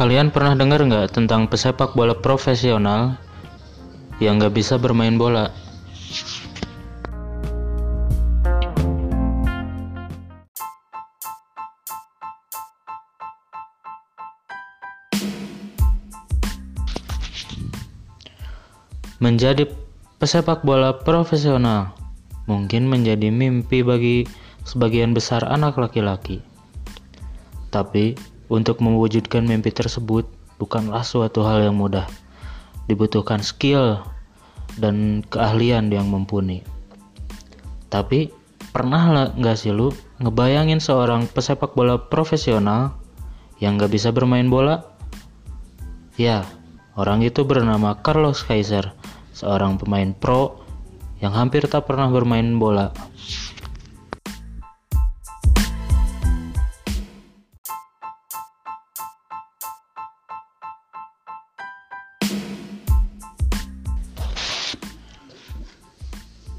Kalian pernah dengar nggak tentang pesepak bola profesional yang nggak bisa bermain bola? Menjadi pesepak bola profesional mungkin menjadi mimpi bagi sebagian besar anak laki-laki. Tapi, untuk mewujudkan mimpi tersebut bukanlah suatu hal yang mudah. Dibutuhkan skill dan keahlian yang mumpuni. Tapi, pernah nggak sih lu ngebayangin seorang pesepak bola profesional yang nggak bisa bermain bola? Ya, orang itu bernama Carlos Kaiser seorang pemain pro yang hampir tak pernah bermain bola.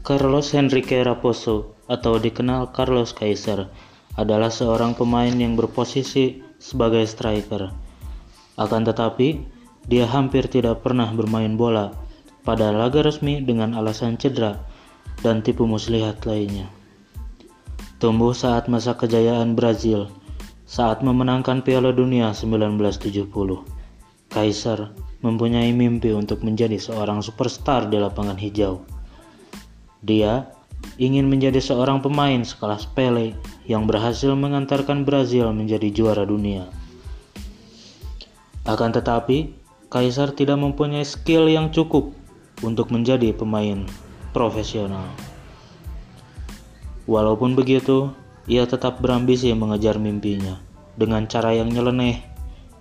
Carlos Henrique Raposo atau dikenal Carlos Kaiser adalah seorang pemain yang berposisi sebagai striker. Akan tetapi, dia hampir tidak pernah bermain bola pada laga resmi dengan alasan cedera dan tipu muslihat lainnya. Tumbuh saat masa kejayaan Brazil saat memenangkan Piala Dunia 1970. Kaiser mempunyai mimpi untuk menjadi seorang superstar di lapangan hijau. Dia ingin menjadi seorang pemain sekelas Pele yang berhasil mengantarkan Brazil menjadi juara dunia. Akan tetapi, Kaiser tidak mempunyai skill yang cukup untuk menjadi pemain profesional. Walaupun begitu, ia tetap berambisi mengejar mimpinya dengan cara yang nyeleneh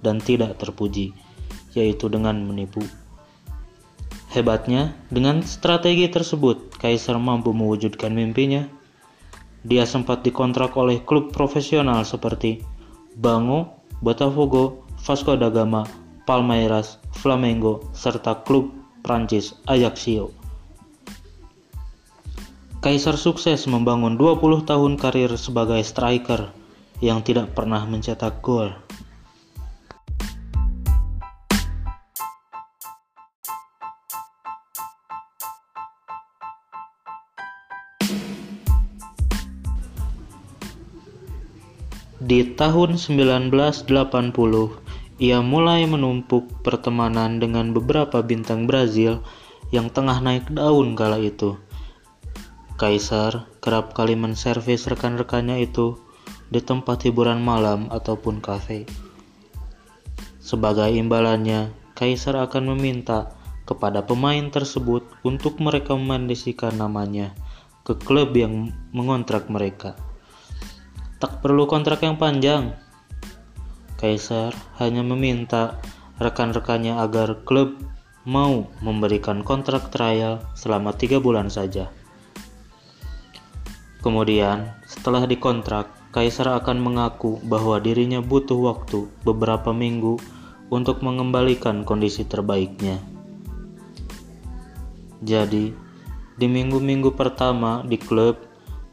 dan tidak terpuji, yaitu dengan menipu. Hebatnya, dengan strategi tersebut, Kaiser mampu mewujudkan mimpinya. Dia sempat dikontrak oleh klub profesional seperti Bango, Botafogo, Vasco da Gama, Palmeiras, Flamengo, serta klub Prancis Ajaccio. Kaisar sukses membangun 20 tahun karir sebagai striker yang tidak pernah mencetak gol. Di tahun 1980, ia mulai menumpuk pertemanan dengan beberapa bintang Brazil yang tengah naik daun kala itu. Kaisar kerap kali menservis rekan-rekannya itu di tempat hiburan malam ataupun kafe. Sebagai imbalannya, Kaisar akan meminta kepada pemain tersebut untuk merekomendasikan namanya ke klub yang mengontrak mereka. Tak perlu kontrak yang panjang, Kaisar hanya meminta rekan-rekannya agar klub mau memberikan kontrak trial selama tiga bulan saja. Kemudian, setelah dikontrak, Kaisar akan mengaku bahwa dirinya butuh waktu beberapa minggu untuk mengembalikan kondisi terbaiknya. Jadi, di minggu-minggu pertama di klub,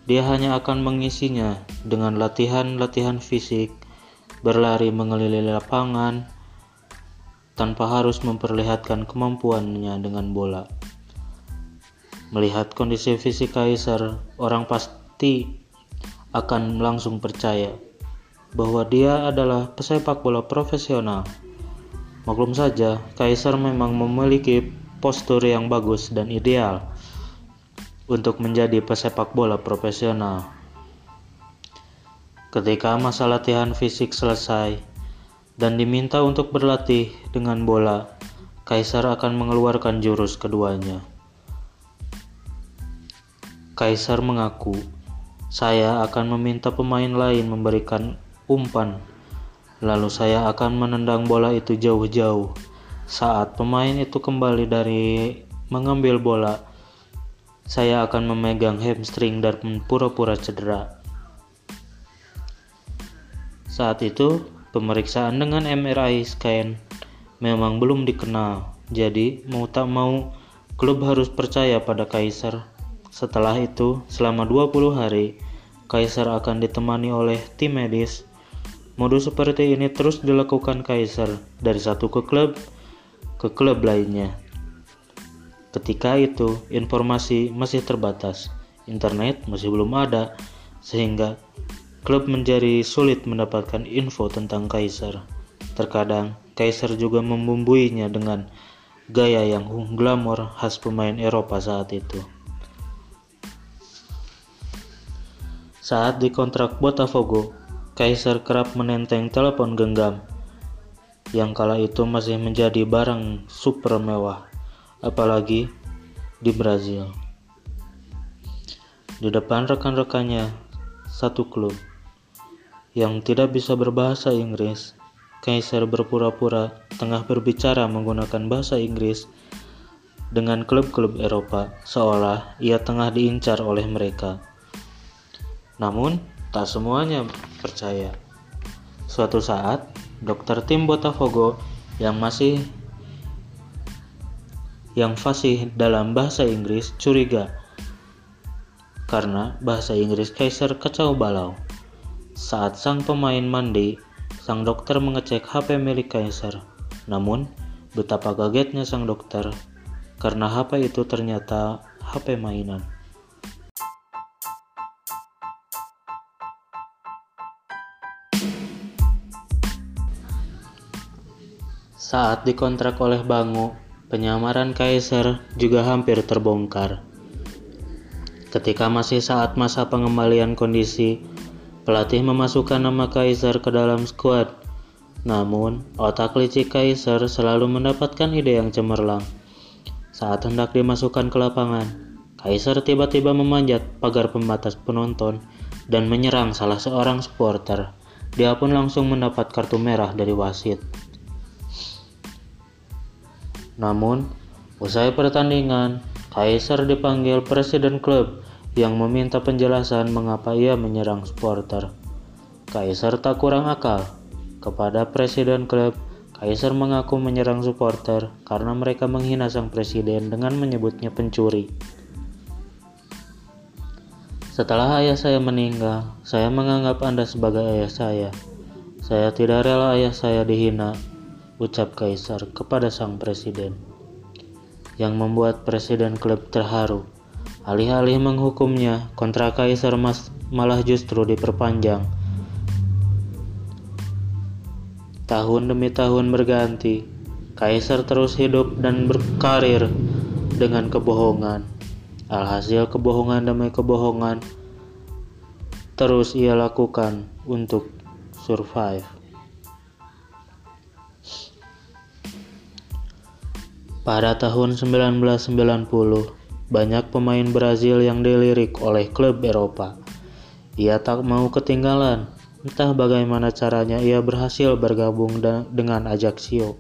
dia hanya akan mengisinya dengan latihan-latihan fisik berlari mengelilingi lapangan tanpa harus memperlihatkan kemampuannya dengan bola. Melihat kondisi fisik Kaiser, orang pasti akan langsung percaya bahwa dia adalah pesepak bola profesional. Maklum saja, Kaiser memang memiliki postur yang bagus dan ideal untuk menjadi pesepak bola profesional. Ketika masa latihan fisik selesai dan diminta untuk berlatih dengan bola, Kaisar akan mengeluarkan jurus keduanya. Kaisar mengaku, "Saya akan meminta pemain lain memberikan umpan, lalu saya akan menendang bola itu jauh-jauh. Saat pemain itu kembali dari mengambil bola, saya akan memegang hamstring dan pura-pura cedera." Saat itu, pemeriksaan dengan MRI scan memang belum dikenal. Jadi, mau tak mau, klub harus percaya pada Kaiser. Setelah itu, selama 20 hari, Kaiser akan ditemani oleh tim medis Modus seperti ini terus dilakukan Kaiser dari satu ke klub ke klub lainnya. Ketika itu, informasi masih terbatas, internet masih belum ada, sehingga klub menjadi sulit mendapatkan info tentang Kaiser. Terkadang, Kaiser juga membumbuinya dengan gaya yang glamor khas pemain Eropa saat itu. Saat dikontrak Botafogo, Kaiser kerap menenteng telepon genggam yang kala itu masih menjadi barang super mewah, apalagi di Brazil. Di depan rekan-rekannya, satu klub yang tidak bisa berbahasa Inggris, Kaiser berpura-pura tengah berbicara menggunakan bahasa Inggris dengan klub-klub Eropa, seolah ia tengah diincar oleh mereka. Namun, Tak semuanya percaya. Suatu saat, dokter tim Botafogo yang masih yang fasih dalam bahasa Inggris curiga karena bahasa Inggris Kaiser kacau balau. Saat sang pemain mandi, sang dokter mengecek HP milik Kaiser. Namun, betapa kagetnya sang dokter karena HP itu ternyata HP mainan. Saat dikontrak oleh Bangu, penyamaran Kaiser juga hampir terbongkar. Ketika masih saat masa pengembalian kondisi, pelatih memasukkan nama Kaiser ke dalam skuad. Namun, otak licik Kaiser selalu mendapatkan ide yang cemerlang. Saat hendak dimasukkan ke lapangan, Kaiser tiba-tiba memanjat pagar pembatas penonton dan menyerang salah seorang supporter. Dia pun langsung mendapat kartu merah dari wasit. Namun, usai pertandingan, Kaiser dipanggil presiden klub yang meminta penjelasan mengapa ia menyerang supporter. Kaiser tak kurang akal. Kepada presiden klub, Kaiser mengaku menyerang supporter karena mereka menghina sang presiden dengan menyebutnya pencuri. Setelah ayah saya meninggal, saya menganggap Anda sebagai ayah saya. Saya tidak rela ayah saya dihina ucap Kaisar kepada sang presiden, yang membuat presiden klub terharu. Alih-alih menghukumnya, kontrak Kaisar mas malah justru diperpanjang. Tahun demi tahun berganti, Kaisar terus hidup dan berkarir dengan kebohongan. Alhasil kebohongan demi kebohongan terus ia lakukan untuk survive. Pada tahun 1990, banyak pemain Brazil yang dilirik oleh klub Eropa. Ia tak mau ketinggalan, entah bagaimana caranya ia berhasil bergabung dengan Ajaxio.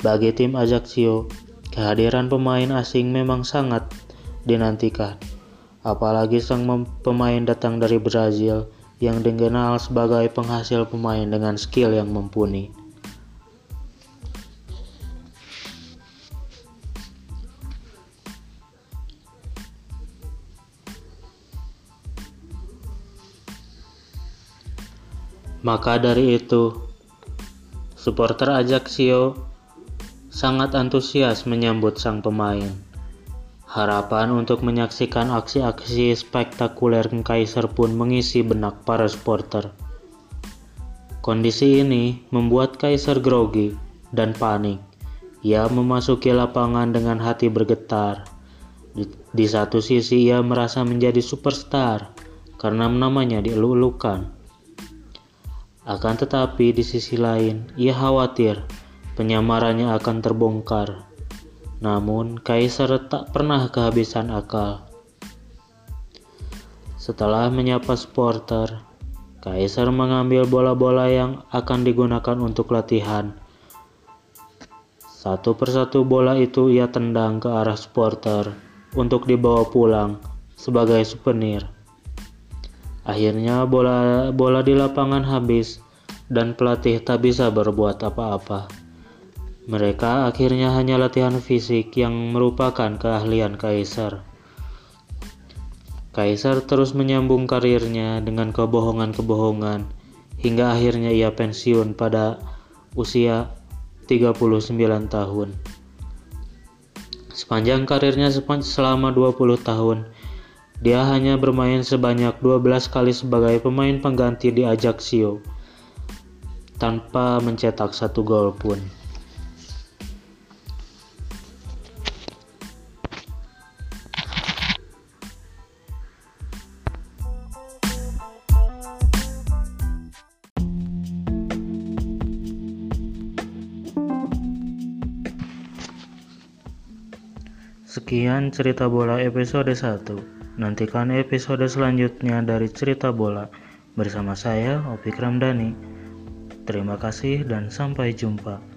Bagi tim Ajaxio, kehadiran pemain asing memang sangat dinantikan. Apalagi sang pemain datang dari Brazil yang dikenal sebagai penghasil pemain dengan skill yang mumpuni. Maka dari itu, supporter Ajaxio sangat antusias menyambut sang pemain. Harapan untuk menyaksikan aksi-aksi spektakuler Kaiser pun mengisi benak para supporter. Kondisi ini membuat Kaiser grogi dan panik. Ia memasuki lapangan dengan hati bergetar. Di, di satu sisi ia merasa menjadi superstar karena namanya dielulukan. Akan tetapi di sisi lain, ia khawatir penyamarannya akan terbongkar. Namun, Kaisar tak pernah kehabisan akal. Setelah menyapa supporter, Kaisar mengambil bola-bola yang akan digunakan untuk latihan. Satu persatu bola itu ia tendang ke arah supporter untuk dibawa pulang sebagai souvenir. Akhirnya bola bola di lapangan habis dan pelatih tak bisa berbuat apa-apa. Mereka akhirnya hanya latihan fisik yang merupakan keahlian Kaisar. Kaisar terus menyambung karirnya dengan kebohongan-kebohongan hingga akhirnya ia pensiun pada usia 39 tahun. Sepanjang karirnya selama 20 tahun, dia hanya bermain sebanyak 12 kali sebagai pemain pengganti di Ajaxio tanpa mencetak satu gol pun. Sekian cerita bola episode 1. Nantikan episode selanjutnya dari cerita bola bersama saya Opik Ramdhani. Terima kasih dan sampai jumpa.